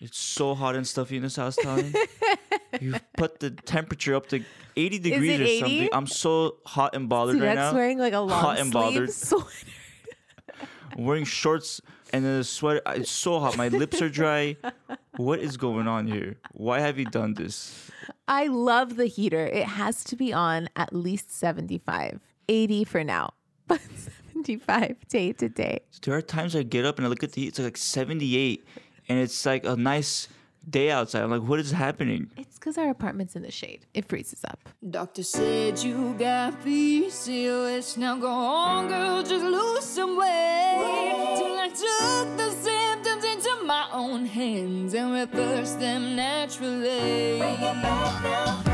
It's so hot and stuffy in this house, Tallene. You've put the temperature up to 80 degrees or 80? something. I'm so hot and bothered right now. Wearing like a long Hot and bothered. sweater. I'm wearing shorts and then a sweater. It's so hot. My lips are dry. What is going on here? Why have you done this? I love the heater. It has to be on at least 75. 80 for now. But 75 day to day. There are times I get up and I look at the heat. It's like 78, and it's like a nice day outside. I'm like, what is happening? It's because our apartment's in the shade. It freezes up. Doctor said you got PCOS. Now go on, girl, just lose some weight. Till I took the symptoms into my own hands and reversed them naturally.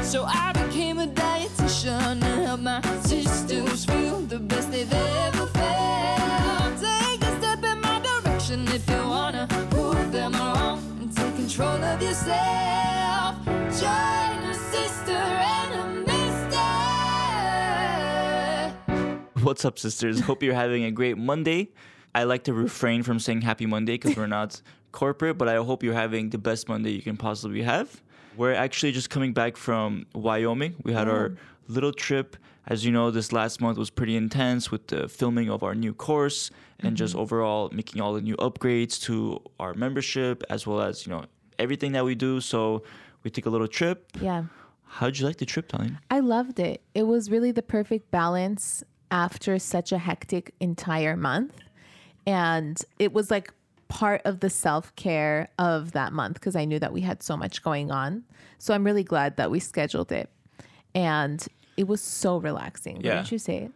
So I became a dietitian to help my sisters feel the best they've ever felt. Take a step in my direction if you wanna prove them wrong and take control of yourself. Join a sister and a mister. What's up, sisters? Hope you're having a great Monday. I like to refrain from saying happy Monday because we're not corporate, but I hope you're having the best Monday you can possibly have. We're actually just coming back from Wyoming. We had our oh. little trip. As you know, this last month was pretty intense with the filming of our new course and just mm-hmm. overall making all the new upgrades to our membership as well as, you know, everything that we do. So we took a little trip. Yeah. How'd you like the trip, Tanya? I loved it. It was really the perfect balance after such a hectic entire month. And it was like part of the self care of that month because I knew that we had so much going on. So I'm really glad that we scheduled it. And it was so relaxing. Yeah. Wouldn't you say?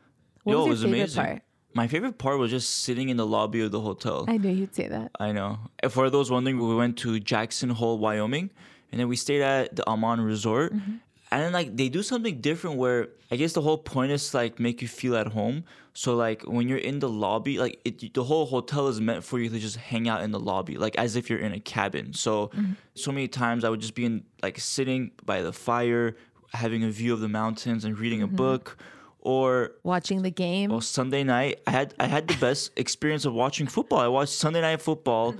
What Yo, it was was your favorite amazing. part? My favorite part was just sitting in the lobby of the hotel. I knew you'd say that. I know. And For those wondering, we went to Jackson Hole, Wyoming, and then we stayed at the Aman Resort. Mm-hmm. And then like they do something different where I guess the whole point is to, like make you feel at home. So like when you're in the lobby, like it, the whole hotel is meant for you to just hang out in the lobby, like as if you're in a cabin. So Mm-hmm. so many times I would just be in like sitting by the fire, having a view of the mountains and reading Mm-hmm. a book, or Watching the game. well, Sunday night, I had I had the best experience of watching football. I watched Sunday night football. Mm.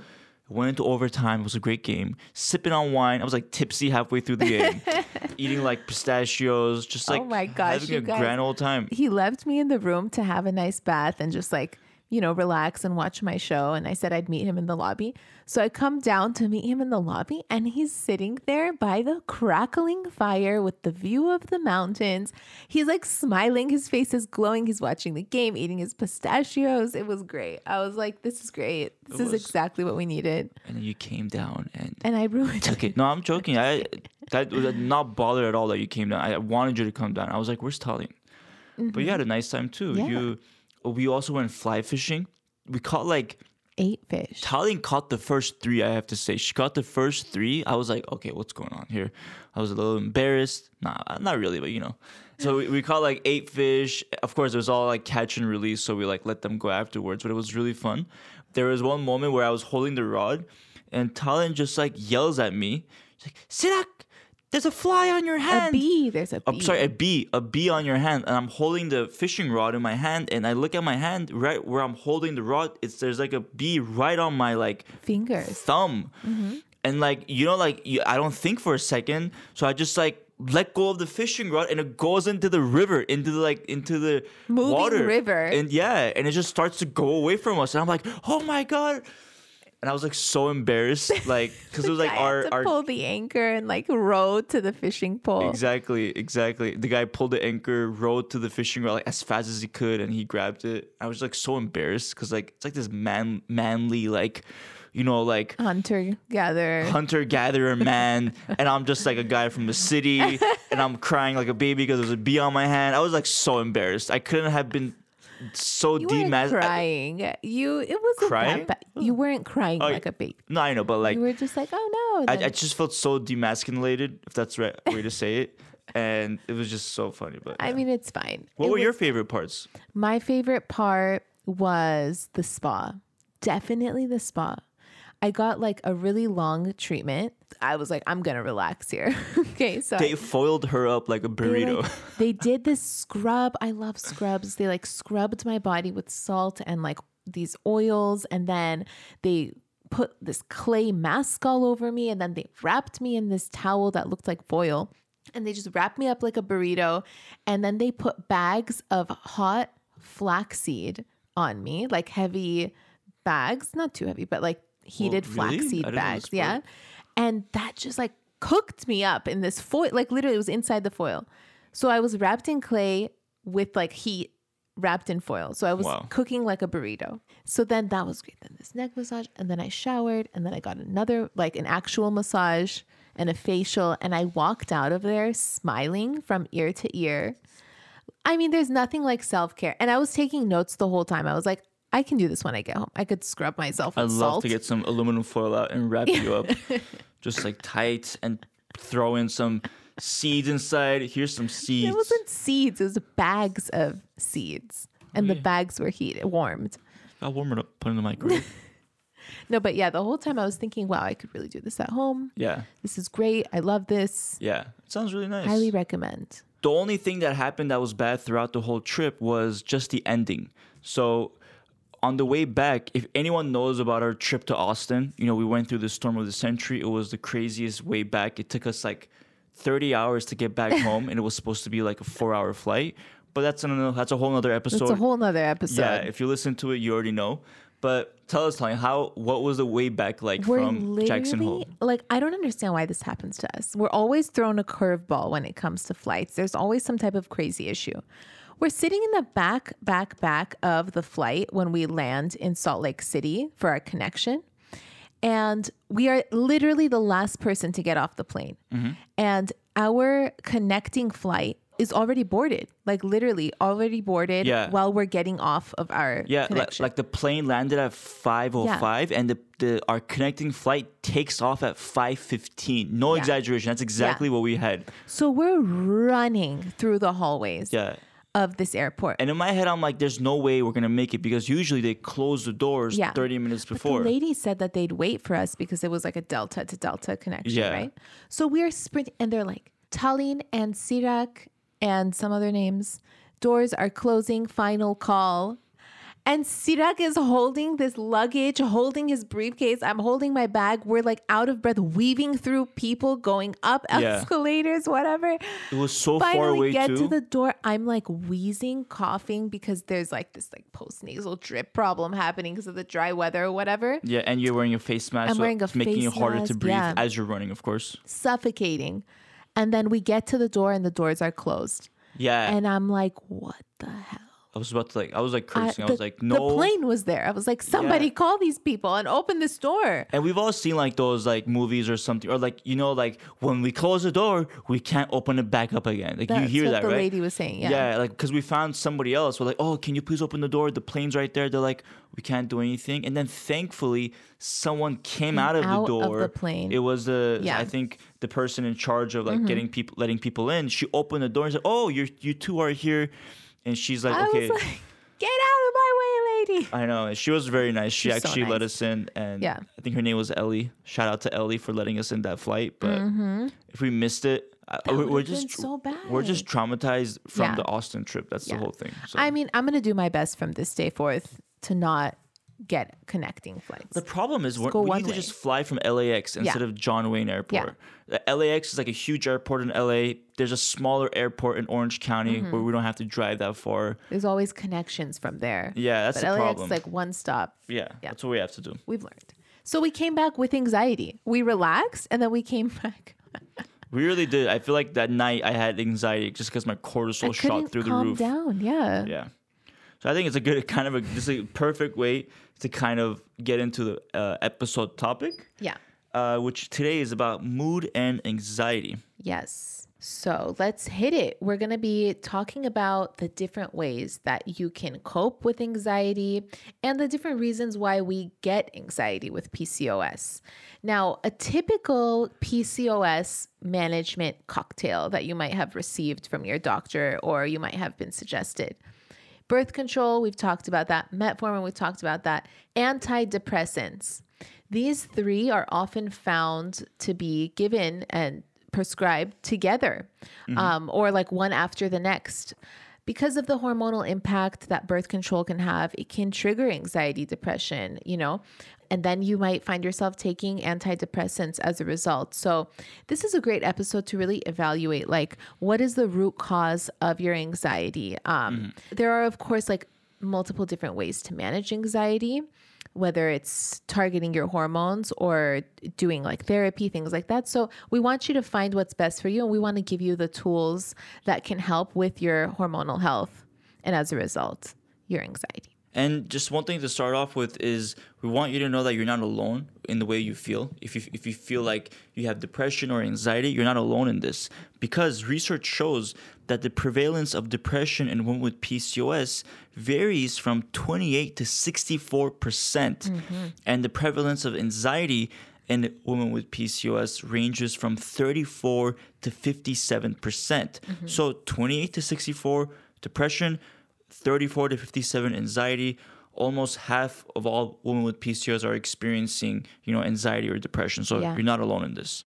Went into overtime. It was a great game. Sipping on wine. I was like tipsy halfway through the game. Eating like pistachios. Just oh like Oh my gosh, having a guys- grand old time. he left me in the room to have a nice bath and just like you know relax and watch my show and i said i'd meet him in the lobby so i come down to meet him in the lobby and he's sitting there by the crackling fire with the view of the mountains he's like smiling his face is glowing he's watching the game eating his pistachios it was great i was like this is great this It is was. exactly what we needed And you came down and and i ruined it okay. No, I'm joking. I that was not bothered at all that you came down. I wanted you to come down. I was like, "Where's Tallene?" But you had a nice time too. Yeah. You, we also went fly fishing. We caught like eight fish Tallene caught the first three, I have to say. She caught the first three. I was like, okay, what's going on here? I was a little embarrassed. Nah, not really, but you know. So we, we caught like eight fish. Of course, it was all like catch and release. So we like let them go afterwards, but it was really fun. There was one moment where I was holding the rod and Tallene just like yells at me. She's like, Sirak, there's a fly on your hand. a bee there's a bee I'm sorry, a bee, a bee on your hand, and I'm holding the fishing rod in my hand, and I look at my hand right where I'm holding the rod. It's there's like a bee right on my like fingers thumb, mm-hmm. and like you know, like you, I don't think for a second, so I just like let go of the fishing rod, and it goes into the river, into the like into the Moving water, river. and yeah, and it just starts to go away from us, and I'm like, oh my god. And I was like so embarrassed, like because it was like our to our pull the anchor and like row to the fishing pole Exactly, exactly. The guy pulled the anchor, rowed to the fishing rod like as fast as he could, and he grabbed it. I was like so embarrassed because like it's like this man, manly like, you know, like hunter gatherer hunter gatherer man, and I'm just like a guy from the city, and I'm crying like a baby because there's a bee on my hand. I was like so embarrassed. I couldn't have been so You weren't demas. crying. You it was Crying? That ba- you weren't crying Oh, like a baby. No, I know, but like You were just like, oh no. I, I just felt so demasculated, if that's the right way to say it, and it was just so funny. But I mean, it's fine. what It were your favorite parts? My favorite part was the spa. Definitely the spa. I got like a really long treatment. I was like, I'm gonna relax here. okay, so I- They foiled her up like a they, burrito. like, they did this scrub. I love scrubs. They like scrubbed my body with salt and like these oils, and then they put this clay mask all over me and then they wrapped me in this towel that looked like foil and they just wrapped me up like a burrito and then they put bags of hot flaxseed on me like heavy bags not too heavy but like heated really? Flaxseed bags yeah and that just like cooked me up in this foil like literally it was inside the foil so i was wrapped in clay with like heat wrapped in foil so i was Wow. cooking like a burrito so then that was great then this neck massage and then i showered and then i got another like an actual massage and a facial and i walked out of there smiling from ear to ear I mean, there's nothing like self care. And I was taking notes the whole time. I was like, I can do this when I get home. I could scrub myself with I'd love salt. to get some aluminum foil out and wrap you up, just like tight, and throw in some seeds inside. Here's some seeds. it wasn't seeds, it was bags of seeds. And the bags were heated, warmed. I'll warm it up, put it in the microwave. No, but yeah, the whole time I was thinking, wow, I could really do this at home. yeah, This is great. I love this. yeah. It sounds really nice. Highly recommend. the only thing that happened that was bad throughout the whole trip was just the ending. So on the way back, if anyone knows about our trip to Austin, you know, we went through the storm of the century. It was the craziest way back. It took us like 30 hours to get back home and it was supposed to be like a 4-hour flight. But that's another that's a whole other episode. It's a whole nother episode. yeah, if you listen to it, you already know. But tell us, Tanya, how what was the way back like We're from Jackson Hole? like I don't understand why this happens to us. We're always thrown a curveball when it comes to flights. There's always some type of crazy issue. We're sitting in the back, back, back of the flight when we land in Salt Lake City for our connection. And we are literally the last person to get off the plane. Mm-hmm. And our connecting flight is already boarded, like literally already boarded Yeah. while we're getting off of our Yeah, like, like the plane landed at 5:05 and the, the our connecting flight takes off at 5:15. No Yeah. exaggeration. That's exactly what we had. so we're running through the hallways. Yeah. Of this airport. And in my head I'm like there's no way we're to make it because usually they close the doors Yeah. 30 minutes But before. the lady said that they'd wait for us because it was like a delta to delta connection, Yeah. right? So we're sprinting, and they're like Tallene and Sirak and some other names. Doors are closing. Final call. And Sirak is holding this luggage, holding his briefcase. I'm holding my bag. We're like out of breath, weaving through people, going up Yeah. escalators, whatever. it was so far Finally away get too. to the door. I'm like wheezing, coughing because there's like this like post nasal drip problem happening because of the dry weather or whatever. yeah, and you're wearing a face mask I'm so wearing a making it harder to breathe yeah. as you're running, of course. Suffocating. And then we get to the door and the doors are closed. Yeah. And I'm like, what the hell? I was about to like I was like cursing. I, the, was like no The plane was there. I was like, somebody Yeah. call these people and open this door. And we've all seen like those like movies or something, or like you know, like when we close the door, we can't open it back up again. Like you hear what that, the right? lady was saying. Yeah. yeah, like because we found somebody else. We're like, oh, can you please open the door? The plane's right there. They're like, we can't do anything. And then thankfully, someone came out of out the of door. the plane. It was the Yeah. Mm-hmm. I think the person in charge of like getting people, letting people in. She opened the door and said, oh, you you two are here. And she's like, I okay. like, get out of my way, lady. I know. and She was very nice. She She's so actually let us in, and Yeah. I think her name was Ellie. Shout out to Ellie for letting us in that flight. But if we missed it, I- Mm-hmm. We're, would've just been so we're just traumatized from Yeah. the Austin trip. That's Yeah. the whole thing. So. I mean, I'm going to do my best from this day forth to not get connecting flights. the problem is we're, we need to way. just fly from LAX instead of John Wayne Airport. The LAX is like a huge airport in LA. There's a smaller airport in Orange County Mm-hmm. where we don't have to drive that far. There's always connections from there. Yeah, that's but the LAX problem. is like one stop. yeah, Yeah. that's what we have to do. We've learned. So we came back with anxiety. We relaxed and then we came back. We really did. I feel like that night I had anxiety just because my cortisol shot through the calm roof. down. Yeah. Yeah. So I think it's a good kind of a is a perfect way to kind of get into the uh, episode topic, Yeah. uh, which today is about mood and anxiety. Yes. So let's hit it. We're going to be talking about the different ways that you can cope with anxiety and the different reasons why we get anxiety with PCOS. Now, a typical PCOS management cocktail that you might have received from your doctor or you might have been suggested. Birth control, we've talked about that. Metformin, we've talked about that. Antidepressants. These three are often found to be given and prescribed together um, or like one after the next. Because of the hormonal impact that birth control can have, it can trigger anxiety, depression, you know. And then you might find yourself taking antidepressants as a result. So, this is a great episode to really evaluate like what is the root cause of your anxiety. Um, There are, of course, like multiple different ways to manage anxiety, whether it's targeting your hormones or doing like therapy, things like that. So, we want you to find what's best for you, and we want to give you the tools that can help with your hormonal health and as a result, your anxiety. And just one thing to start off with is we want you to know that you're not alone in the way you feel. If you if you feel like you have depression or anxiety, you're not alone in this because research shows that the prevalence of depression in women with PCOS varies from 28 to 64%. percent mm-hmm. And the prevalence of anxiety in women with PCOS ranges from 34 to 57%. percent mm-hmm. So 28 to 64 depression, 34 to 57 anxiety. Almost half of all women with PCOS are experiencing, you know, anxiety or depression. So Yeah. you're not alone in this.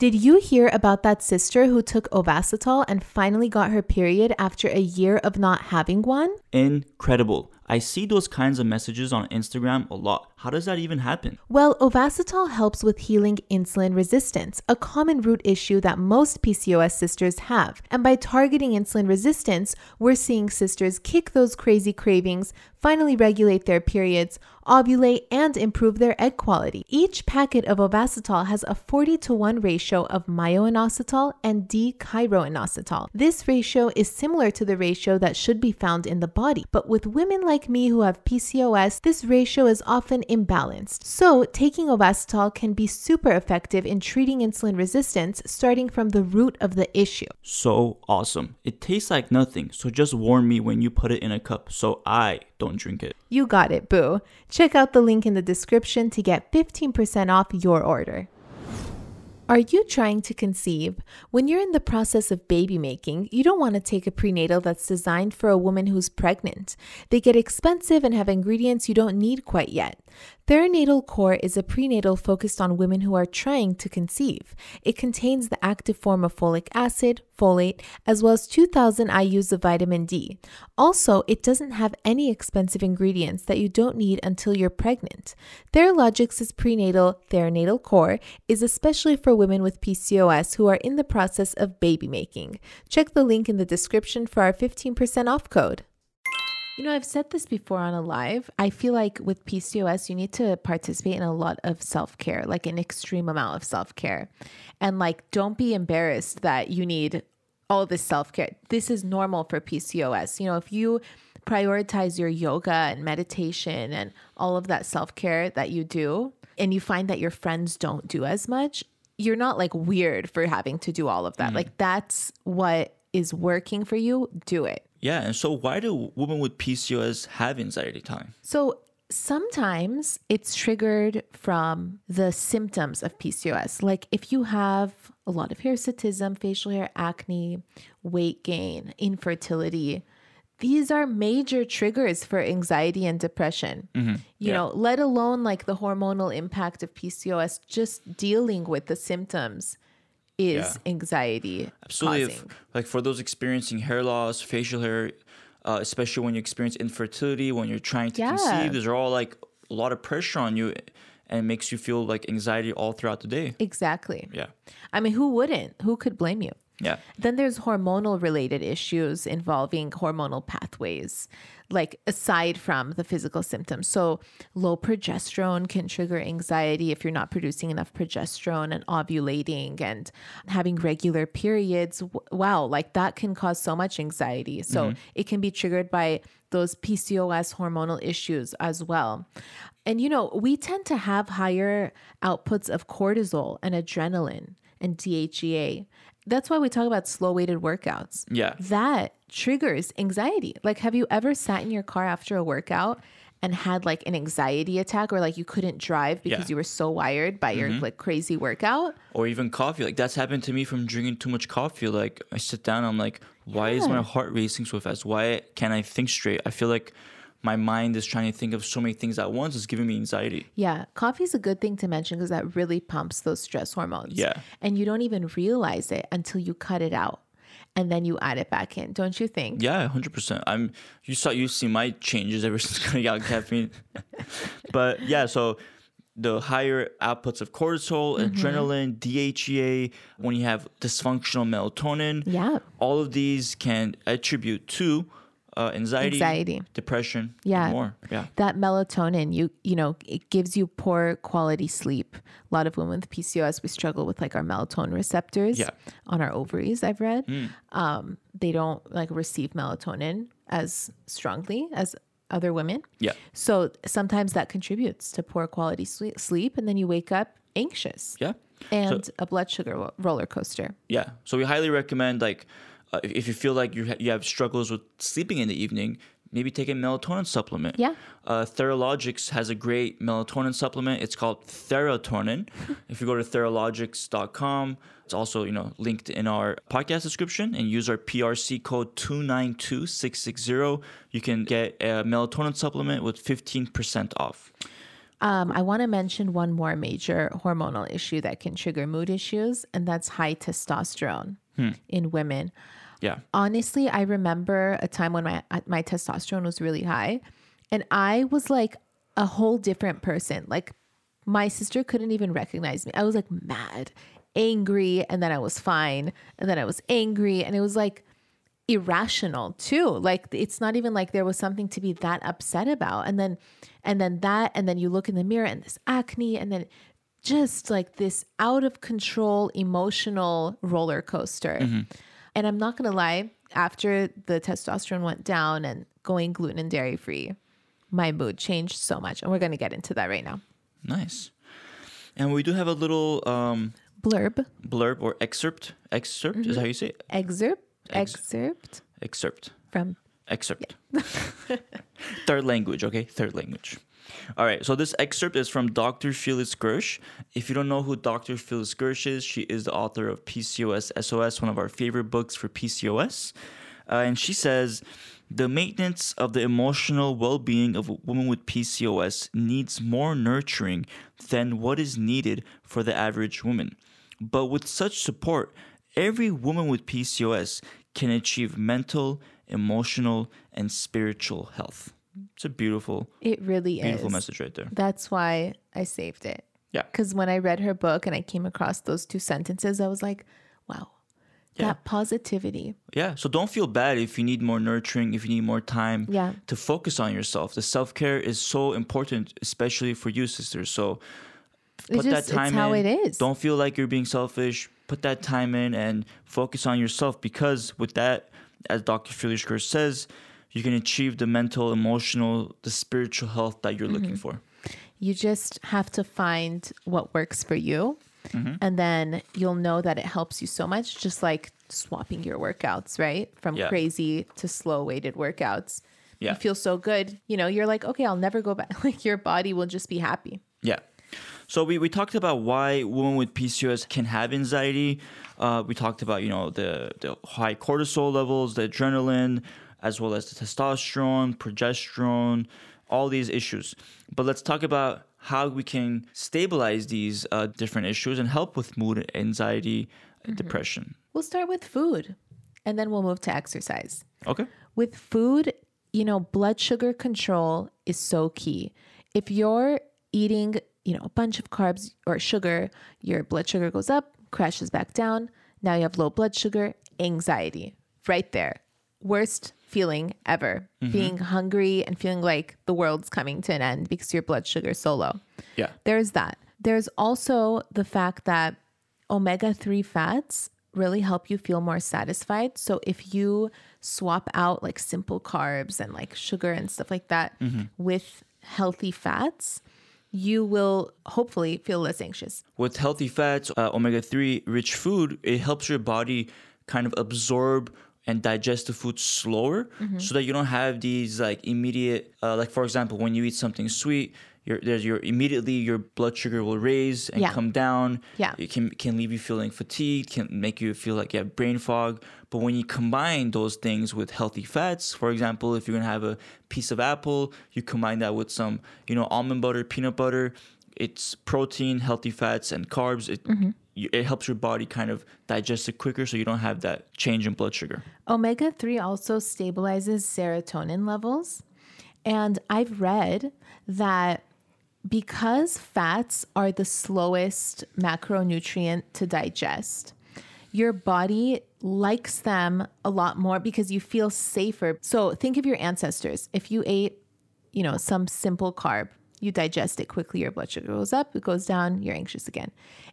Did you hear about that sister who took Ovasitol and finally got her period after a year of not having one? Incredible. I see those kinds of messages on Instagram a lot. How does that even happen? Well, Ovasitol helps with healing insulin resistance, a common root issue that most PCOS sisters have. And by targeting insulin resistance, we're seeing sisters kick those crazy cravings, finally regulate their periods, ovulate, and improve their egg quality. Each packet of Ovasitol has a 40 to 1 ratio of myoinositol and D-chiroinositol. This ratio is similar to the ratio that should be found in the body, but with women like me who have PCOS, this ratio is often imbalanced. So, taking Ovasitol can be super effective in treating insulin resistance starting from the root of the issue. So awesome. It tastes like nothing, so just warn me when you put it in a cup so I don't drink it. You got it, boo. Check out the link in the description to get 15% off your order. Are you trying to conceive? When you're in the process of baby making, you don't want to take a prenatal that's designed for a woman who's pregnant. They get expensive and have ingredients you don't need quite yet. Theranatal Core is a prenatal focused on women who are trying to conceive. It contains the active form of folic acid, folate, as well as 2000 IUs of vitamin D. Also, it doesn't have any expensive ingredients that you don't need until you're pregnant. Theralogix' prenatal Theranatal Core is especially for women with PCOS who are in the process of baby making. Check the link in the description for our 15% off code. You know, I've said this before on a live. I feel like with PCOS, you need to participate in a lot of self care, like an extreme amount of self care. And like, don't be embarrassed that you need all this self care. This is normal for PCOS. You know, if you prioritize your yoga and meditation and all of that self care that you do, and you find that your friends don't do as much, you're not like weird for having to do all of that. Mm-hmm. Like, that's what is working for you. Do it. Yeah, and so why do women with PCOS have anxiety time? So sometimes it's triggered from the symptoms of PCOS. Like if you have a lot of hirsutism, facial hair acne, weight gain, infertility, these are major triggers for anxiety and depression. Mm-hmm. You Yeah. know, let alone like the hormonal impact of PCOS, just dealing with the symptoms is Yeah. anxiety Absolutely. causing. If, like for those experiencing hair loss, facial hair, uh, especially when you experience infertility, when you're trying to Yeah. conceive, these are all like a lot of pressure on you and it makes you feel like anxiety all throughout the day. Exactly. Yeah. I mean, who wouldn't? Who could blame you? Yeah. Then there's hormonal related issues involving hormonal pathways, like aside from the physical symptoms. So, low progesterone can trigger anxiety if you're not producing enough progesterone and ovulating and having regular periods. Wow, like that can cause so much anxiety. So, mm-hmm. it can be triggered by those PCOS hormonal issues as well. And you know, we tend to have higher outputs of cortisol and adrenaline and DHEA. That's why we talk about slow weighted workouts. Yeah. That triggers anxiety. Like, have you ever sat in your car after a workout and had like an anxiety attack or like you couldn't drive because Yeah. you were so wired by your mm-hmm. like crazy workout? Or even coffee. Like that's happened to me from drinking too much coffee. Like I sit down, I'm like, why is my heart racing so fast? Why can't I think straight? I feel like my mind is trying to think of so many things at once. It's giving me anxiety. Yeah, coffee is a good thing to mention because that really pumps those stress hormones. Yeah. And you don't even realize it until you cut it out. and then you add it back in. Don't you think? Yeah, hundred percent. I'm you saw you see my changes ever since cutting out caffeine. but yeah, so the higher outputs of cortisol, Mm-hmm. adrenaline, DHEA, when you have dysfunctional melatonin, Yeah. all of these can attribute to uh, anxiety, Anxiety. depression, Yeah. more. Yeah. That melatonin, you you know, it gives you poor quality sleep. A lot of women with PCOS, we struggle with like our melatonin receptors Yeah. on our ovaries. I've read, um, they don't like receive melatonin as strongly as other women. Yeah. So sometimes that contributes to poor quality sle- sleep, and then you wake up anxious Yeah. and a blood sugar roller coaster. Yeah. So we highly recommend like uh, if, you feel like you ha- you have struggles with sleeping in the evening, maybe take a melatonin supplement. Yeah. Uh, Theralogix has a great melatonin supplement. It's called Theratonin. if you go to theralogix.com, it's also you know linked in our podcast description and use our PRC code two nine two six six zero. You can get a melatonin supplement with fifteen percent off. Um, I want to mention one more major hormonal issue that can trigger mood issues, and that's high testosterone in women. Yeah. Honestly, I remember a time when my uh, my testosterone was really high, and I was like a whole different person. Like my sister couldn't even recognize me. I was like mad, angry, and then I was fine, and then I was angry, and it was like irrational too like it's not even like there was something to be that upset about and then and then that and then you look in the mirror and this acne and then just like this out of control emotional roller coaster mm-hmm. And i'm not gonna lie after the testosterone went down and going gluten and dairy free my mood changed so much and we're gonna get into that right now Nice. And we do have a little um, blurb blurb or excerpt. Excerpt is how you say it. excerpt Ex- excerpt Excerpt. from Excerpt. Third language, okay? Third language. All right, so this excerpt is from Dr. Phyllis Gersh. If you don't know who Dr. Phyllis Gersh is, she is the author of PCOS SOS, one of our favorite books for PCOS. Uh, and she says, the maintenance of the emotional well being of a woman with PCOS needs more nurturing than what is needed for the average woman. But with such support, every woman with PCOS can achieve mental, emotional, and spiritual health. It's a beautiful, it really beautiful is message right there. That's why I saved it. Yeah. Because when I read her book and I came across those two sentences, I was like, wow, Yeah. that positivity. Yeah. So don't feel bad if you need more nurturing, if you need more time Yeah. to focus on yourself. The self care is so important, especially for you, sisters. So put just- that time it's how in. it is. Don't feel like you're being selfish. Put that time in and focus on yourself because with that, as Dr. Phyllis says, you can achieve the mental, emotional, the spiritual health that you're Mm-hmm. looking for. You just have to find what works for you. Mm-hmm. And then you'll know that it helps you so much, just like swapping your workouts, right? From Yeah. crazy to slow weighted workouts. Yeah. You feel so good. You know, you're like, okay, I'll never go back. Like your body will just be happy. Yeah. So we, we talked about why women with PCOS can have anxiety. Uh, we talked about you know the the high cortisol levels, the adrenaline, as well as the testosterone, progesterone, all these issues. But let's talk about how we can stabilize these uh, different issues and help with mood, anxiety, and depression. We'll start with food and then we'll move to exercise. Okay. with food, you know, blood sugar control is so key. If you're eating, you know, a bunch of carbs or sugar, your blood sugar goes up, crashes back down. Now you have low blood sugar, anxiety right there. Worst feeling ever. Being hungry and feeling like the world's coming to an end because your blood sugar is so low. Yeah. There's that. There's also the fact that omega 3 fats really help you feel more satisfied. So if you swap out like simple carbs and like sugar and stuff like that with healthy fats, you will hopefully feel less anxious. with healthy fats, uh, omega 3 rich food, it helps your body kind of absorb and digest the food slower so that you don't have these like immediate, uh, like for example, when you eat something sweet, your, there's your immediately your blood sugar will raise and Yeah. come down. Yeah. It can, can leave you feeling fatigued, can make you feel like you have brain fog. But when you combine those things with healthy fats, for example, if you're gonna have a piece of apple, you combine that with some, you know, almond butter, peanut butter, it's protein, healthy fats, and carbs. It Mm-hmm. You, it helps your body kind of digest it quicker, so you don't have that change in blood sugar. Omega 3 also stabilizes serotonin levels. And I've read that because fats are the slowest macronutrient to digest, your body likes them a lot more because you feel safer. So think of your ancestors. If you ate, you know, some simple carb, you digest it quickly, your blood sugar goes up, it goes down, you're anxious again.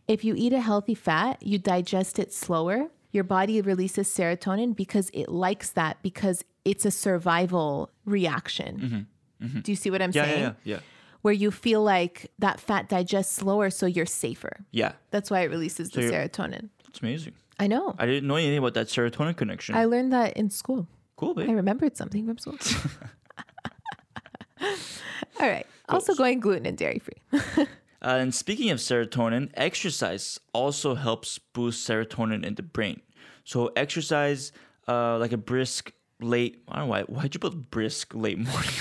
If you eat a healthy fat, you digest it slower. Your body releases serotonin because it likes that because it's a survival reaction. Do you see what I'm Mm-hmm. Yeah, yeah, saying? yeah, yeah, Where you feel like that fat digests slower, so you're safer. yeah. That's why it releases the serotonin. It's amazing. I know. I didn't know anything about that serotonin connection. I learned that in school. cool, babe. I remembered something from school. All right. Also going gluten and dairy free. Uh, and speaking of serotonin, exercise also helps boost serotonin in the brain. So exercise, uh, like a brisk late. I don't know why. Why'd you put brisk late morning?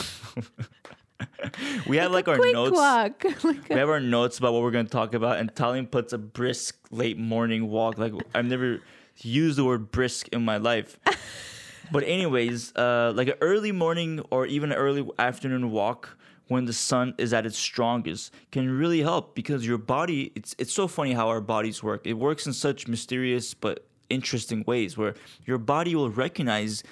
we had like, our Quick notes. Like We have our notes about what we're going to talk about, and Tallene puts a brisk late morning walk. Like I've never used the word brisk in my life. But anyways, uh, like an early morning or even an early afternoon walk when the sun is at its strongest can really help because your body. It's it's so funny how our bodies work. It works in such mysterious but interesting ways where your body will recognize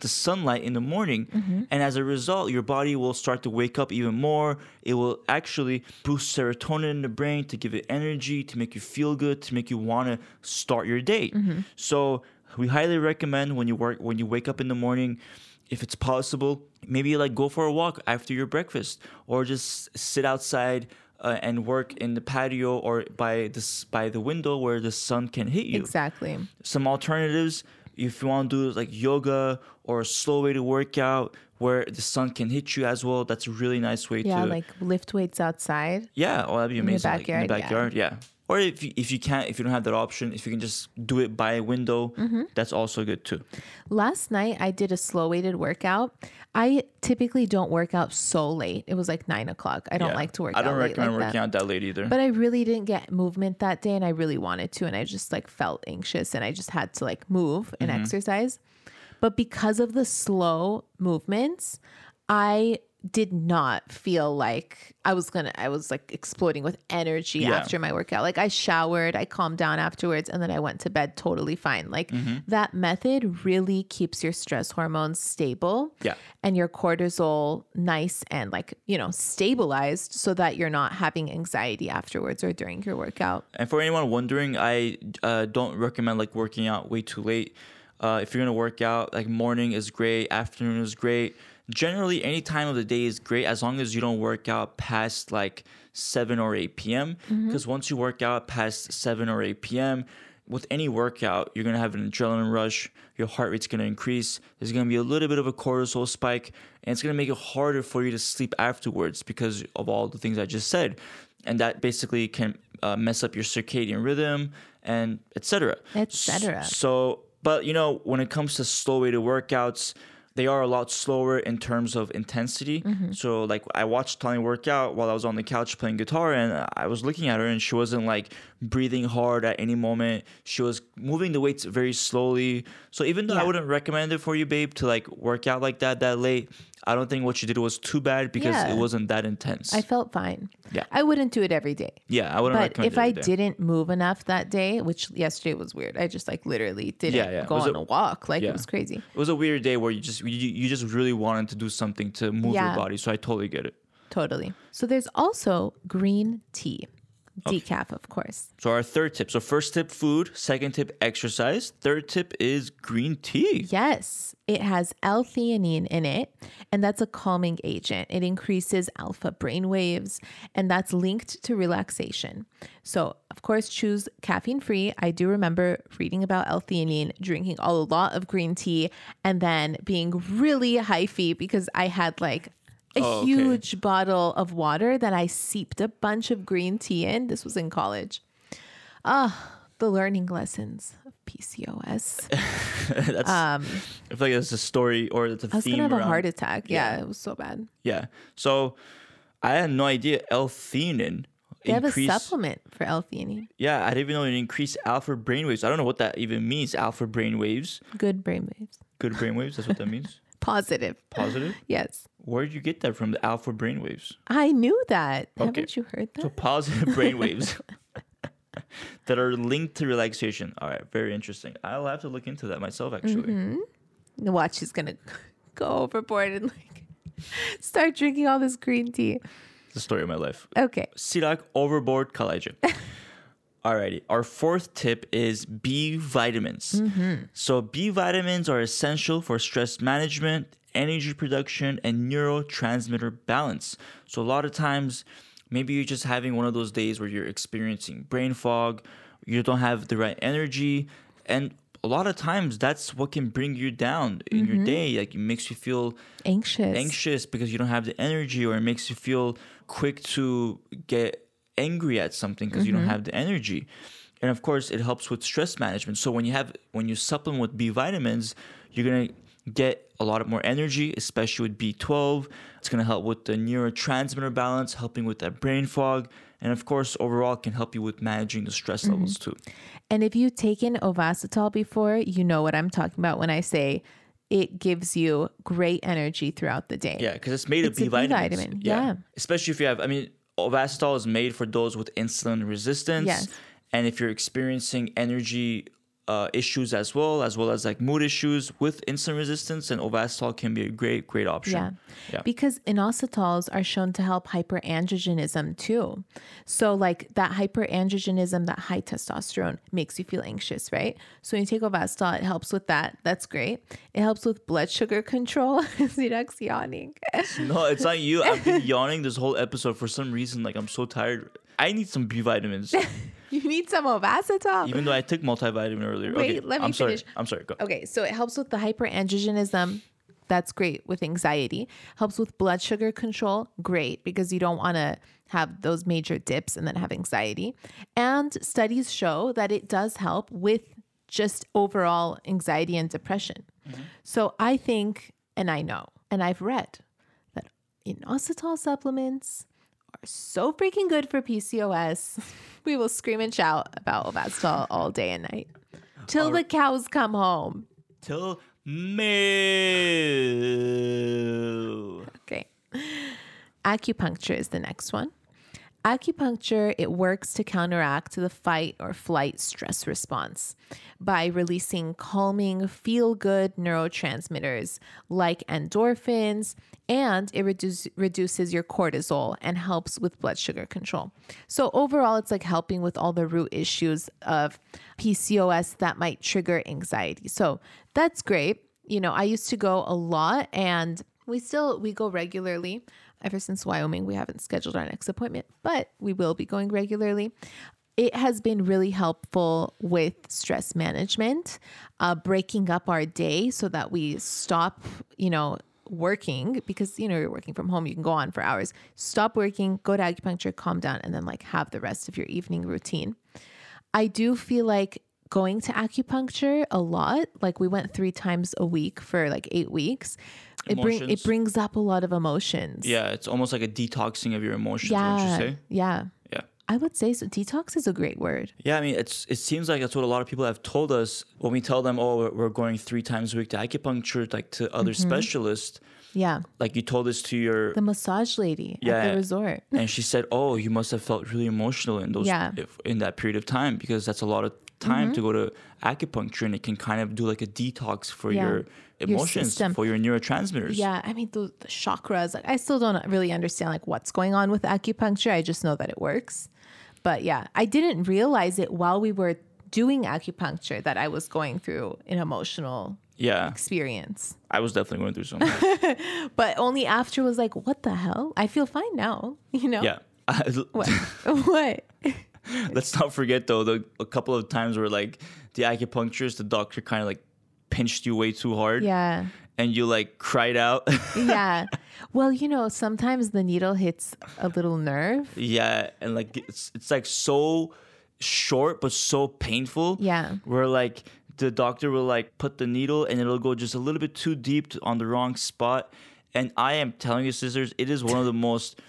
the sunlight in the morning mm-hmm. and as a result your body will start to wake up even more it will actually boost serotonin in the brain to give it energy to make you feel good to make you want to start your day mm-hmm. so we highly recommend when you work when you wake up in the morning if it's possible maybe like go for a walk after your breakfast or just sit outside uh, and work in the patio or by this by the window where the sun can hit you exactly. some alternatives if you want to do like yoga or a slow way to work out where the sun can hit you as well that's a really nice way to Yeah, like lift weights outside. yeah oh that'd be amazing like, in the backyard, yeah. backyard yeah. Or if you, if you can't if you don't have that option if you can just do it by a window Mm-hmm. that's also good too Last night I did a slow weighted workout. I typically don't work out so late. It was like nine o'clock. I don't Yeah. like to work i don't recommend like working that. out that late either But I really didn't get movement that day and I really wanted to. And I just like felt anxious and I just had to like move and Mm-hmm. exercise. But because of the slow movements, I did not feel like I was gonna, I was like exploding with energy Yeah. after my workout. Like I showered, I calmed down afterwards, and then I went to bed totally fine. Like Mm-hmm. that method really keeps your stress hormones stable Yeah. and your cortisol nice and like, you know, stabilized so that you're not having anxiety afterwards or during your workout. And for anyone wondering, I uh, don't recommend like working out way too late. Uh, if you're gonna work out, like morning is great, afternoon is great. Generally, any time of the day is great as long as you don't work out past like seven or eight p.m. Because once you work out past seven or eight p.m., with any workout, you're gonna have an adrenaline rush. Your heart rate's gonna increase. There's gonna be a little bit of a cortisol spike, and it's gonna make it harder for you to sleep afterwards because of all the things I just said, and that basically can uh, mess up your circadian rhythm and etc. Et cetera. So, but you know, when it comes to slow weighted workouts, they are a lot slower in terms of intensity. Mm-hmm. So, like, I watched Tony work out while I was on the couch playing guitar, and I was looking at her, and she wasn't like breathing hard at any moment. She was moving the weights very slowly. So, even though I wouldn't recommend it for you, babe, to like work out like that that late, I don't think what you did was too bad because Yeah. it wasn't that intense. I felt fine. Yeah. I wouldn't do it every day. yeah, I wouldn't But if I day. didn't move enough that day, which yesterday was weird, I just like literally didn't Yeah, yeah. go on it- a walk. Like it was crazy. It was a weird day where you just you, you just really wanted to do something to move your body. So I totally get it. Totally. So there's also green tea, decaf, of course. So our third tip. So first tip, food. Second tip, exercise. Third tip is green tea. Yes, it has L-theanine in it, and that's a calming agent. It increases alpha brain waves, and that's linked to relaxation. So, of course, choose caffeine free. I do remember reading about L-theanine, drinking a lot of green tea, and then being really hyphy because I had like a Oh, okay. huge bottle of water that I seeped a bunch of green tea in. This was in college. Ah, the learning lessons of PCOS. that's. I feel like that's a story or it's a Um, I was theme. gonna have a heart attack. Yeah, Yeah. it was so bad. Yeah. So I had no idea L-theanine They have a supplement for L-theanine. Yeah, I didn't even know it increased alpha brainwaves. I don't know what that even means. Alpha brainwaves, Good brainwaves. good brainwaves. That's what that means. Positive. Positive. Yes. Where did you get that from? The alpha brainwaves. I knew that. Okay. Haven't you heard that? So positive brainwaves that are linked to relaxation. All right, very interesting. I'll have to look into that myself. Actually, mm-hmm. The watch is gonna go overboard and like start drinking all this green tea. it's the story of my life. Okay. Sirak overboard collagen. Alrighty, our fourth tip is B vitamins. Mm-hmm. So B vitamins are essential for stress management, energy production, and neurotransmitter balance. So a lot of times, maybe you're just having one of those days where you're experiencing brain fog, you don't have the right energy, and a lot of times that's what can bring you down in your mm-hmm. day. Like it makes you feel Anxious. anxious because you don't have the energy or it makes you feel quick to get angry at something because you don't mm-hmm. have the energy. And of course it helps with stress management. So when you have when you supplement with b vitamins you're going to get a lot of more energy especially with b12 it's going to help with the neurotransmitter balance helping with that brain fog and of course overall it can help you with managing the stress mm-hmm. levels too. And if you've taken Ovasitol before, you know what I'm talking about when I say it gives you great energy throughout the day. Yeah, because it's made of It's a B B vitamins. vitamin, yeah. Especially if you have, I mean, Ovasitol is made for those with insulin resistance. Yes. And if you're experiencing energy uh, issues as well, as well as like mood issues with insulin resistance, and Ovasitol can be a great, great option. Yeah. Yeah. Because inositols are shown to help hyperandrogenism too. So, like that hyperandrogenism, that high testosterone makes you feel anxious, right? So, when you take Ovasitol, it helps with that. That's great. It helps with blood sugar control. Sirak's yawning. No, it's not you. I've been yawning this whole episode for some reason. Like, I'm so tired. I need some B vitamins, you need some Ovasitol. even though I took multivitamin earlier. Wait, okay, let me I'm sorry. finish. I'm sorry. Go. Okay, so it helps with the hyperandrogenism. That's great with anxiety. Helps with blood sugar control. Great because you don't want to have those major dips and then have anxiety. And studies show that it does help with just overall anxiety and depression. Mm-hmm. So I think, and I know, and I've read that in inositol supplements are so freaking good for PCOS. We will scream and shout about Ovasitol all day and night till the cows come home. Till moo. Okay. Acupuncture is the next one. Acupuncture, it works to counteract the fight or flight stress response by releasing calming, feel good neurotransmitters like endorphins, and it reduce, reduces your cortisol and helps with blood sugar control. So, overall, it's like helping with all the root issues of PCOS that might trigger anxiety. So, that's great. You know, I used to go a lot and we still we go regularly ever since wyoming we haven't scheduled our next appointment but we will be going regularly it has been really helpful with stress management uh, breaking up our day so that we stop you know working because you know you're working from home you can go on for hours stop working go to acupuncture calm down and then like have the rest of your evening routine I do feel like going to acupuncture a lot. Like we went three times a week for like eight weeks. It bring it brings up a lot of emotions. Yeah, it's almost like a detoxing of your emotions, Yeah. say? Yeah. Yeah. I would say so. Detox is a great word. Yeah, I mean, it's it seems like that's what a lot of people have told us when we tell them, oh, we're- going three times a week to acupuncture, like to other mm-hmm. specialists. Yeah. Like you told this to your, The massage lady Yeah. at the resort. and she said, oh, you must have felt really emotional in those, Yeah. if, in that period of time because that's a lot of time to mm-hmm. go to acupuncture, and it can kind of do like a detox for Yeah. your Your emotions, system. for your neurotransmitters. Yeah, I mean the, the chakras. Like I still don't really understand like what's going on with acupuncture. I just know that it works. But yeah, I didn't realize it while we were doing acupuncture that I was going through an emotional yeah. experience. I was definitely going through something. But only after was like, what the hell? I feel fine now. You know? yeah. What? what? Let's not forget though the a couple of times where like the acupuncturist, the doctor kind of like pinched you way too hard. Yeah. And you like cried out. Yeah. Well, you know, sometimes the needle hits a little nerve. yeah, and like it's it's like so short but so painful. Yeah. Where like the doctor will like put the needle and it'll go just a little bit too deep to, on the wrong spot. And I am telling you, sisters, it is one of the most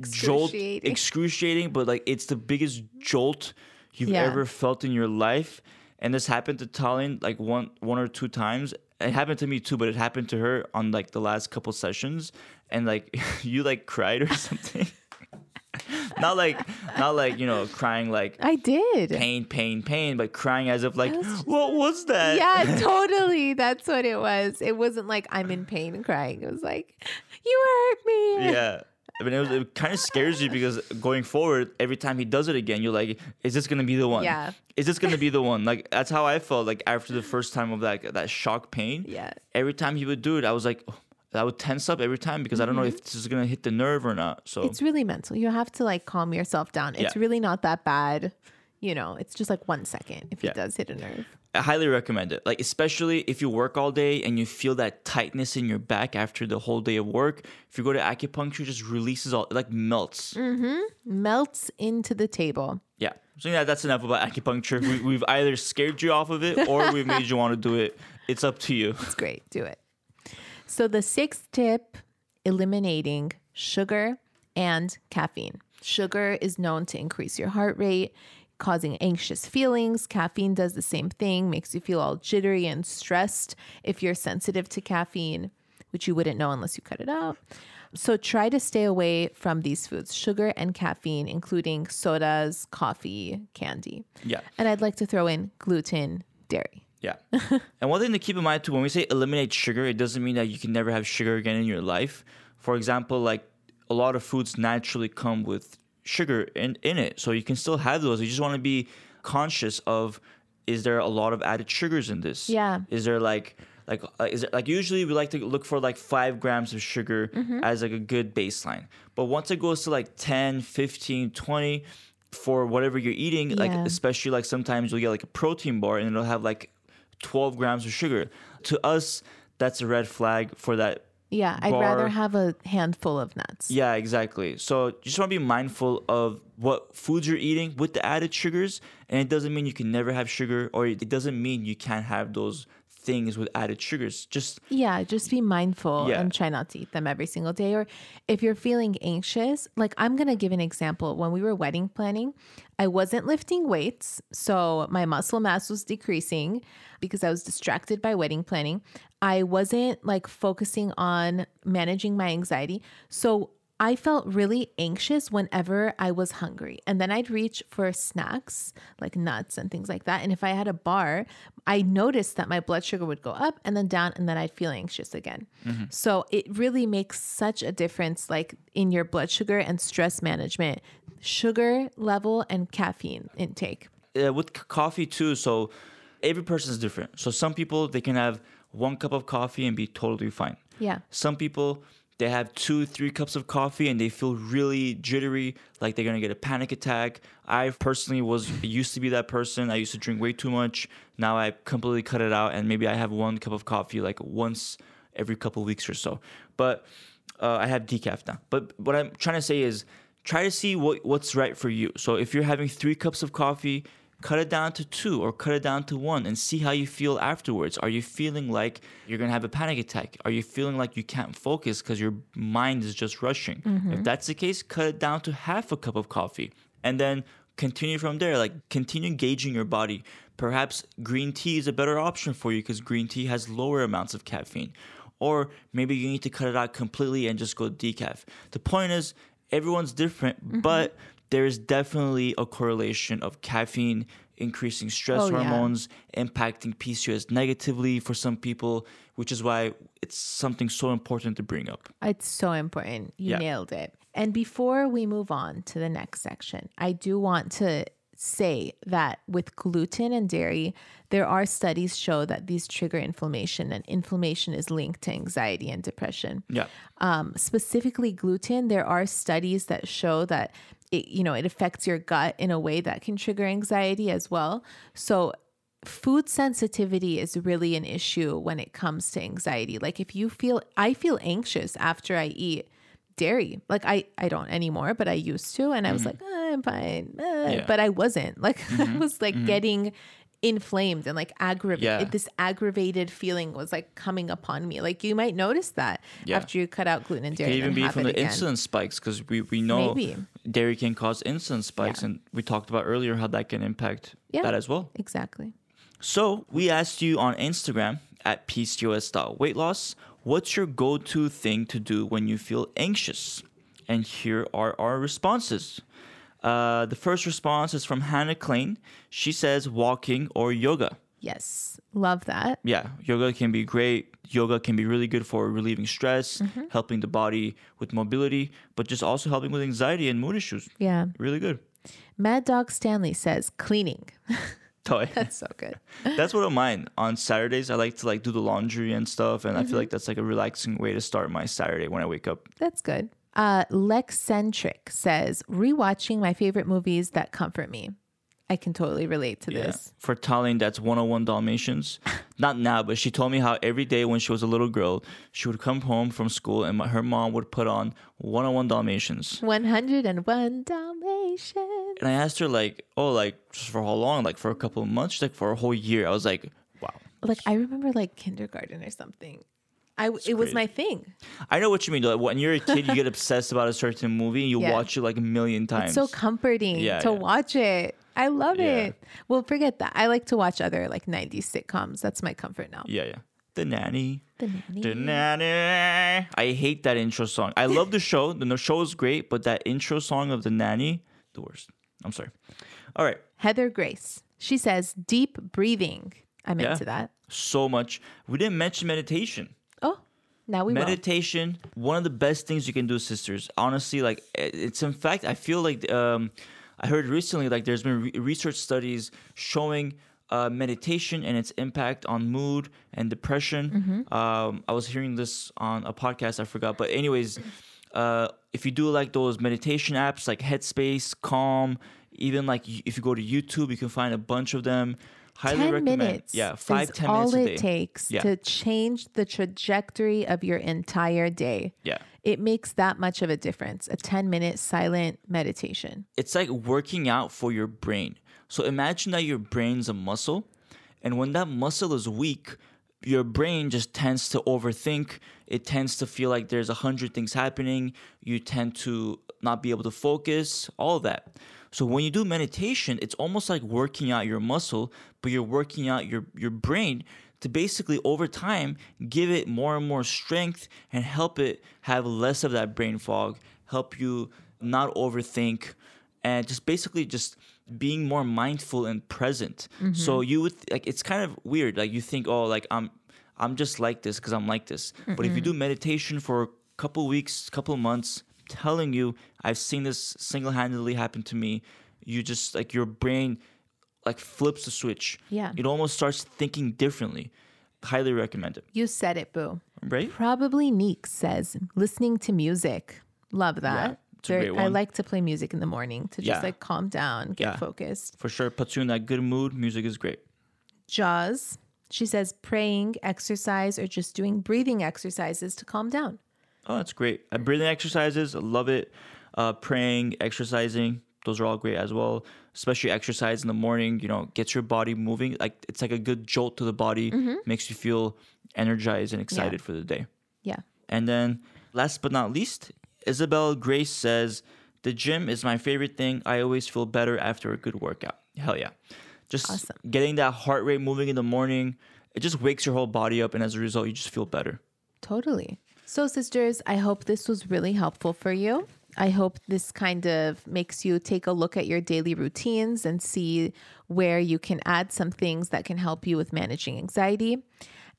jolt Excruciating. excruciating but like it's the biggest jolt you've Yeah. ever felt in your life and this happened to Tallene like one one or two times it happened to me too but it happened to her on like the last couple sessions and like you like cried or something not like not like you know crying like I did. pain pain pain but crying as if like was just- what was that Yeah, totally. That's what it was. It wasn't like I'm in pain and crying. It was like, you hurt me. yeah. I mean, it, was, it kind of scares you because going forward, every time he does it again, you're like, "Is this gonna be the one? Yeah. Is this gonna be the one?" Like that's how I felt. Like after the first time of that that shock pain. Yeah. Every time he would do it, I was like, oh, I would tense up every time because I don't know if this is gonna hit the nerve or not. So Mm-hmm. It's really mental. You have to like calm yourself down. It's Yeah. really not that bad. You know, it's just like one second if Yeah. it does hit a nerve. I highly recommend it. Like especially if you work all day and you feel that tightness in your back after the whole day of work. If you go to acupuncture, it just releases all it like melts. Mm. Hmm. Melts into the table. Yeah. So yeah, that's enough about acupuncture. We, we've either scared you off of it or we've made you want to do it. It's up to you. It's great. Do it. So the sixth tip eliminating sugar and caffeine. Sugar is known to increase your heart rate, causing anxious feelings. Caffeine does the same thing, makes you feel all jittery and stressed if you're sensitive to caffeine, which you wouldn't know unless you cut it out. So try to stay away from these foods, sugar and caffeine, including sodas, coffee, candy. Yeah. And I'd like to throw in gluten, dairy. Yeah. and one thing to keep in mind too, when we say eliminate sugar, it doesn't mean that you can never have sugar again in your life. For example, like a lot of foods naturally come with sugar in, in it. So you can still have those. You just want to be conscious of is there a lot of added sugars in this? Yeah. Is there like like uh, is it like usually we like to look for like five grams of sugar Mm-hmm. as like a good baseline. But once it goes to like 10, 15, 20 for whatever you're eating, like especially like sometimes you'll get like a protein bar and it'll have like 12 grams of sugar. To us, that's a red flag for that. Yeah, I'd bar. rather have a handful of nuts. Yeah, exactly. So you just want to be mindful of what foods you're eating with the added sugars. And it doesn't mean you can never have sugar, or it doesn't mean you can't have those things with added sugars. Just Yeah, just be mindful Yeah. and try not to eat them every single day. Or if you're feeling anxious, like I'm going to give an example. When we were wedding planning, I wasn't lifting weights. So my muscle mass was decreasing because I was distracted by wedding planning. I wasn't like focusing on managing my anxiety. So I felt really anxious whenever I was hungry. And then I'd reach for snacks like nuts and things like that. And if I had a bar, I noticed that my blood sugar would go up and then down, and then I'd feel anxious again. So it really makes such a difference, like in your blood sugar and stress management, sugar level and caffeine intake. uh, with c- coffee too. So every person is different. So some people they can have one cup of coffee and be totally fine. Yeah. Some people they have two, three cups of coffee and they feel really jittery, like they're gonna get a panic attack. I personally was used to be that person. I used to drink way too much. Now I completely cut it out, and maybe I have one cup of coffee like once every couple weeks or so. But uh, I have decaf now. But what I'm trying to say is try to see what what's right for you. So if you're having three cups of coffee, cut it down to two or cut it down to one and see how you feel afterwards. Are you feeling like you're gonna have a panic attack? Are you feeling like you can't focus because your mind is just rushing? If mm-hmm. that's the case, cut it down to half a cup of coffee and then continue from there. Like continue engaging your body. Perhaps green tea is a better option for you because green tea has lower amounts of caffeine. Or maybe you need to cut it out completely and just go decaf. The point is, everyone's different, mm-hmm. but there is definitely a correlation of caffeine increasing stress Oh, yeah. hormones, impacting PCOS negatively for some people, which is why it's something so important to bring up. It's so important. You Yeah. nailed it. And before we move on to the next section, I do want to say that with gluten and dairy, there are studies show that these trigger inflammation and inflammation is linked to anxiety and depression. Yeah. Um, specifically gluten, there are studies that show that it, you know, it affects your gut in a way that can trigger anxiety as well. So food sensitivity is really an issue when it comes to anxiety. Like if you feel I feel anxious after I eat dairy. Like I I don't anymore, but I used to and I was like, "Ah, I'm fine. Ah," Yeah. But I wasn't. Like I was like getting inflamed and like aggravated. Yeah. This aggravated feeling was like coming upon me. Like you might notice that Yeah. after you cut out gluten and It dairy. could even and be from the again. insulin spikes because we, we know Maybe. dairy can cause insulin spikes, Yeah. and we talked about earlier how that can impact that as well. Exactly. So we asked you on Instagram at PCOS.weightloss, what's your go-to thing to do when you feel anxious? And here are our responses. Uh, the first response is from Hannah Klein. She says walking or yoga. Yes. Love that. Yeah, yoga can be great. Yoga can be really good for relieving stress, Mm-hmm. helping the body with mobility, but just also helping with anxiety and mood issues. Yeah. Really good. Mad Dog Stanley says cleaning. Toy. That's so good. that's one of mine. On Saturdays, I like to like do the laundry and stuff, and I Mm-hmm. feel like that's like a relaxing way to start my Saturday when I wake up. That's good. Uh, Lexcentric says rewatching my favorite movies that comfort me. I can totally relate to Yeah. this. For Tallene, that's 101 Dalmatians. Not now, but she told me how every day when she was a little girl, she would come home from school and my, her mom would put on 101 Dalmatians. 101 Dalmatians. And I asked her, like, oh, like, just for how long? Like, for a couple of months? She's like, for a whole year. I was like, wow. Like I remember like kindergarten or something. I it was my thing. I know what you mean. Though. When you're a kid, you get obsessed about a certain movie and you Yeah. watch it like a million times. It's so comforting Yeah, to yeah. watch it. I love it. Well, forget that. I like to watch other like 90s sitcoms. That's my comfort now. yeah, yeah. The Nanny. The nanny. The Nanny. I hate that intro song. I love the show. The show is great, but that intro song of The Nanny, the worst. I'm sorry. All right. Heather Grace. She says deep breathing. I'm into that. So much. We didn't mention meditation. Oh, now we will. meditation one of the best things you can do sisters honestly like it's in fact i feel like um i heard recently like there's been re- research studies showing uh, meditation and its impact on mood and depression Mm-hmm. um i was hearing this on a podcast i forgot but anyways uh if you do like those meditation apps like headspace calm even like if you go to youtube you can find a bunch of them highly 10 recommend minutes. yeah five is ten all minutes it takes Yeah. to change the trajectory of your entire day. yeah It makes that much of a difference. A 10 minute silent meditation. it's like working out for your brain. So imagine that your brain's a muscle, and when that muscle is weak, your brain just tends to overthink. It tends to feel like there's a hundred things happening. You tend to not be able to focus, all that. So when you do meditation, it's almost like working out your muscle, but you're working out your, your brain to basically over time give it more and more strength and help it have less of that brain fog, help you not overthink, and just basically just being more mindful and present. So mm-hmm. you would like it's kind of weird. Like you think, oh, like I'm I'm just like this because I'm like this. But if you do meditation for a couple weeks, couple months, telling you, I've seen this single handedly happen to me. You just like your brain like flips the switch. Yeah. It almost starts thinking differently. Highly recommend it. You said it, boo. Right? Probably Neek says listening to music. Love that. a I like to play music in the morning to just Yeah. like calm down, get Yeah. focused. For sure. Puts you in that good mood. Music is great. Jaws. She says praying, exercise, or just doing breathing exercises to calm down. Oh, that's great. Uh, breathing exercises, love it. Uh, praying, exercising, those are all great as well. Especially exercise in the morning, you know, gets your body moving. Like it's like a good jolt to the body, makes you feel energized and excited for the day. Yeah. And then, last but not least, Isabel Grace says, The gym is my favorite thing. I always feel better after a good workout. Hell yeah. Just Awesome. getting that heart rate moving in the morning, it just wakes your whole body up. And as a result, you just feel better. Totally. So, sisters, I hope this was really helpful for you. I hope this kind of makes you take a look at your daily routines and see where you can add some things that can help you with managing anxiety.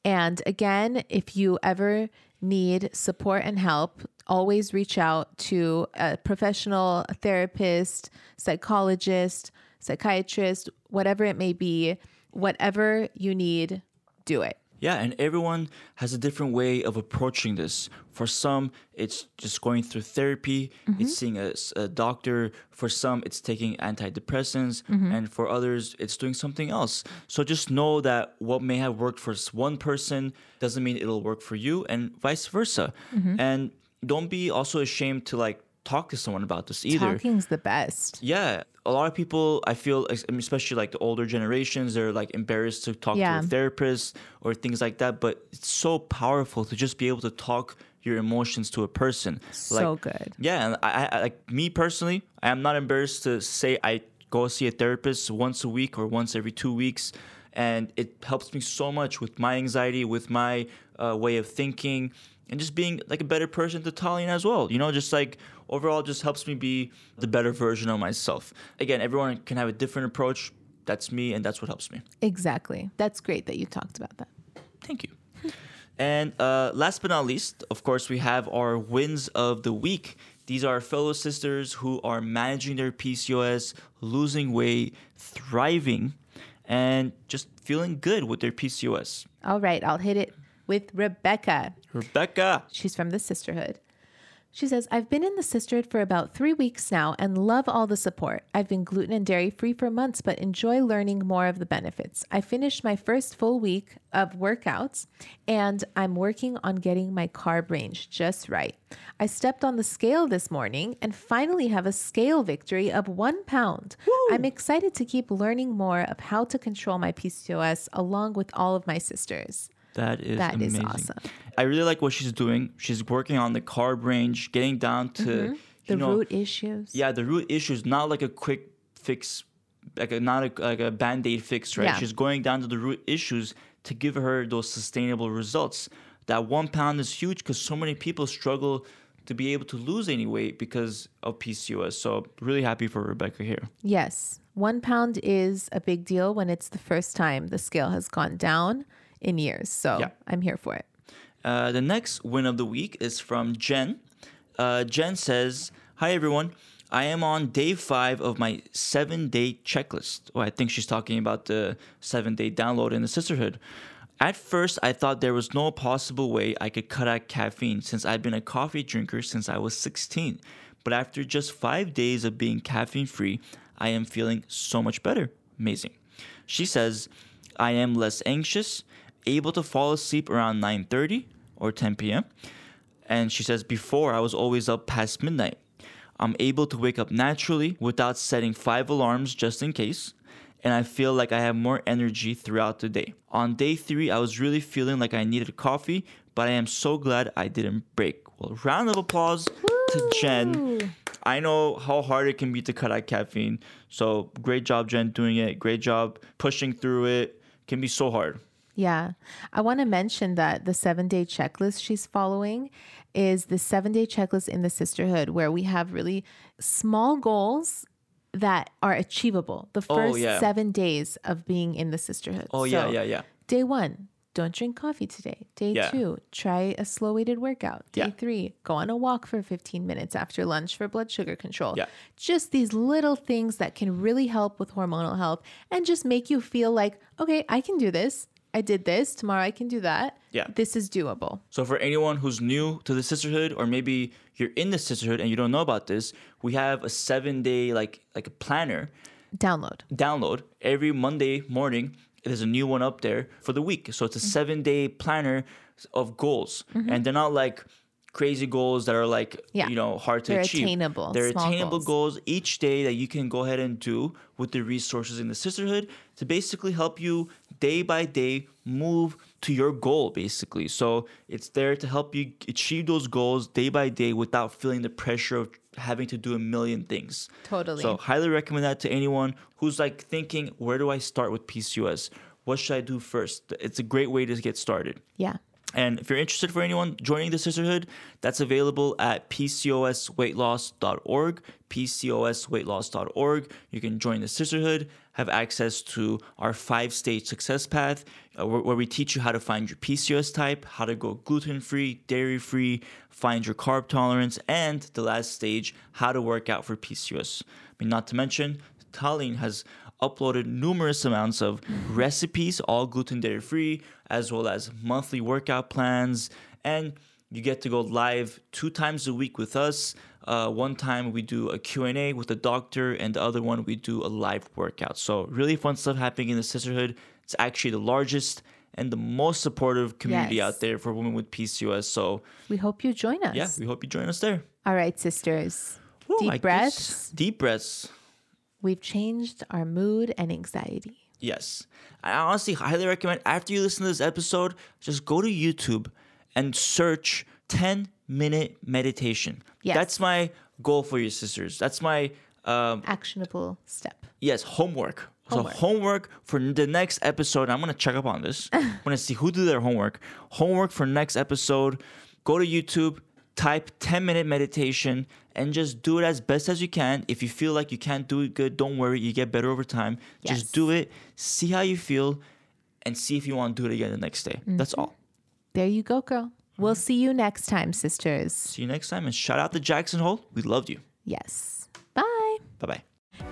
And again, if you ever need support and help, always reach out to a professional, a therapist, psychologist, psychiatrist, whatever it may be. Whatever you need, do it. Yeah, and everyone has a different way of approaching this. For some, it's just going through therapy, it's mm-hmm. seeing a doctor. For some, it's taking antidepressants, mm-hmm. and for others, it's doing something else. So just know that what may have worked for one person doesn't mean it'll work for you, and vice versa. Mm-hmm. And don't be also ashamed to like talk to someone about this either. Talking's the best. Yeah, a lot of people I feel, especially like the older generations, they're like embarrassed to talk Yeah. to a therapist or things like that. But it's so powerful to just be able to talk your emotions to a person. So like, good. Yeah, and I, I like me personally, I am not embarrassed to say I go see a therapist once a week or once every two weeks, and it helps me so much with my anxiety, with my uh, way of thinking, and just being like a better person to Tallene as well. You know, just like overall, just helps me be the better version of myself. Again, everyone can have a different approach. That's me, and that's what helps me. Exactly. That's great that you talked about that. Thank you. And uh, last but not least, of course, we have our wins of the week. These are fellow sisters who are managing their PCOS, losing weight, thriving, and just feeling good with their PCOS. All right, I'll hit it with Rebecca. Rebecca. She's from the Cysterhood. She says, I've been in the Cysterhood for about three weeks now and love all the support. I've been gluten and dairy free for months, but enjoy learning more of the benefits. I finished my first full week of workouts and I'm working on getting my carb range just right. I stepped on the scale this morning and finally have a scale victory of one pound. I'm excited to keep learning more of how to control my PCOS along with all of my sisters. That is That is amazing. awesome. I really like what she's doing. She's working on the carb range, getting down to Mm-hmm. The you know, root issues. Yeah, the root issues, not like a quick fix, like a, not a, like a band aid fix, right? Yeah. She's going down to the root issues to give her those sustainable results. That one pound is huge because so many people struggle to be able to lose any weight because of PCOS. So, really happy for Rebecca here. Yes. One pound is a big deal when it's the first time the scale has gone down in years. So Yeah. I'm here for it. Uh, the next win of the week is from Jen. Uh, Jen says, Hi everyone. I am on day five of my seven day checklist. Oh, I think she's talking about the seven day download in the Cysterhood. At first, I thought there was no possible way I could cut out caffeine since I've been a coffee drinker since I was 16. But after just five days of being caffeine free, I am feeling so much better. Amazing. She says, I am less anxious, able to fall asleep around 9:30 or 10 p.m. And she says, before I was always up past midnight. I'm able to wake up naturally without setting five alarms just in case. And I feel like I have more energy throughout the day. On day three, I was really feeling like I needed coffee, but I am so glad I didn't break. Well, round of applause to Jen. I know how hard it can be to cut out caffeine. So great job, Jen, doing it. Great job pushing through it. Can be so hard. Yeah. I want to mention that the seven day checklist she's following is the seven day checklist in the Cysterhood, where we have really small goals that are achievable the Oh, first yeah. seven days of being in the Cysterhood. Oh, yeah, yeah, yeah. Day one, don't drink coffee today. Day Yeah. two, try a slow weighted workout. Day Yeah. three, go on a walk for 15 minutes after lunch for blood sugar control. Yeah. Just these little things that can really help with hormonal health and just make you feel like, okay, I can do this. I did this. Tomorrow I can do that. Yeah. This is doable. So for anyone who's new to the Cysterhood, or maybe you're in the Cysterhood and you don't know about this, we have a seven day like like a planner Download. download every Monday morning. There's a new one up there for the week. So it's a mm-hmm. seven day planner of goals, mm-hmm. and they're not like crazy goals that are like Yeah. you know hard to They're achieve. attainable, They're attainable goals. goals each day that you can go ahead and do with the resources in the Cysterhood to basically help you day by day move to your goal basically. So it's there to help you achieve those goals day by day without feeling the pressure of having to do a million things. Totally. So highly recommend that to anyone who's like thinking, where do I start with PCOS? What should I do first? It's a great way to get started. Yeah. And if you're interested for anyone joining the Cysterhood, that's available at pcosweightloss.org, pcosweightloss.org. You can join the Cysterhood, have access to our five-stage success path, uh, where, where we teach you how to find your PCOS type, how to go gluten-free, dairy-free, find your carb tolerance, and the last stage, how to work out for PCOS. I mean, not to mention, Tallene has uploaded numerous amounts of recipes, all gluten dairy free, as well as monthly workout plans. And you get to go live two times a week with us. Uh, one time we do a Q&A with the doctor, and the other one we do a live workout. So really fun stuff happening in the Cysterhood. It's actually the largest and the most supportive community Yes. out there for women with PCOS. So We hope you join us. yeah, we hope you join us there. All right, sisters. Deep I guess- breaths. Deep breaths. We've changed our mood and anxiety. Yes. I honestly highly recommend after you listen to this episode, just go to YouTube and search 10 minute meditation. Yes. That's my goal for you, sisters. That's my, um, Actionable step. yes, homework. Homework. So, homework for the next episode. I'm going to check up on this. I'm going to see who did their homework. Homework for next episode. Go to YouTube, type 10 minute meditation, and just do it as best as you can. If you feel like you can't do it good, don't worry. You get better over time. Yes. Just do it, see how you feel, and see if you want to do it again the next day. Mm-hmm. That's all. There you go, girl. We'll see you next time, sisters. See you next time, and shout out to Jackson Hole. We loved you. Yes. Bye. Bye bye.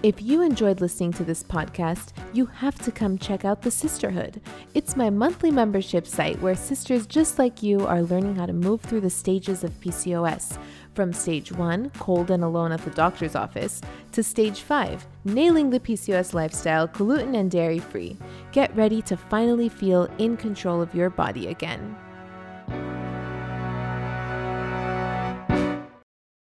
If you enjoyed listening to this podcast, you have to come check out The Cysterhood. It's my monthly membership site where sisters just like you are learning how to move through the stages of PCOS. From stage one, cold and alone at the doctor's office, to stage five, nailing the PCOS lifestyle, gluten and dairy free. Get ready to finally feel in control of your body again.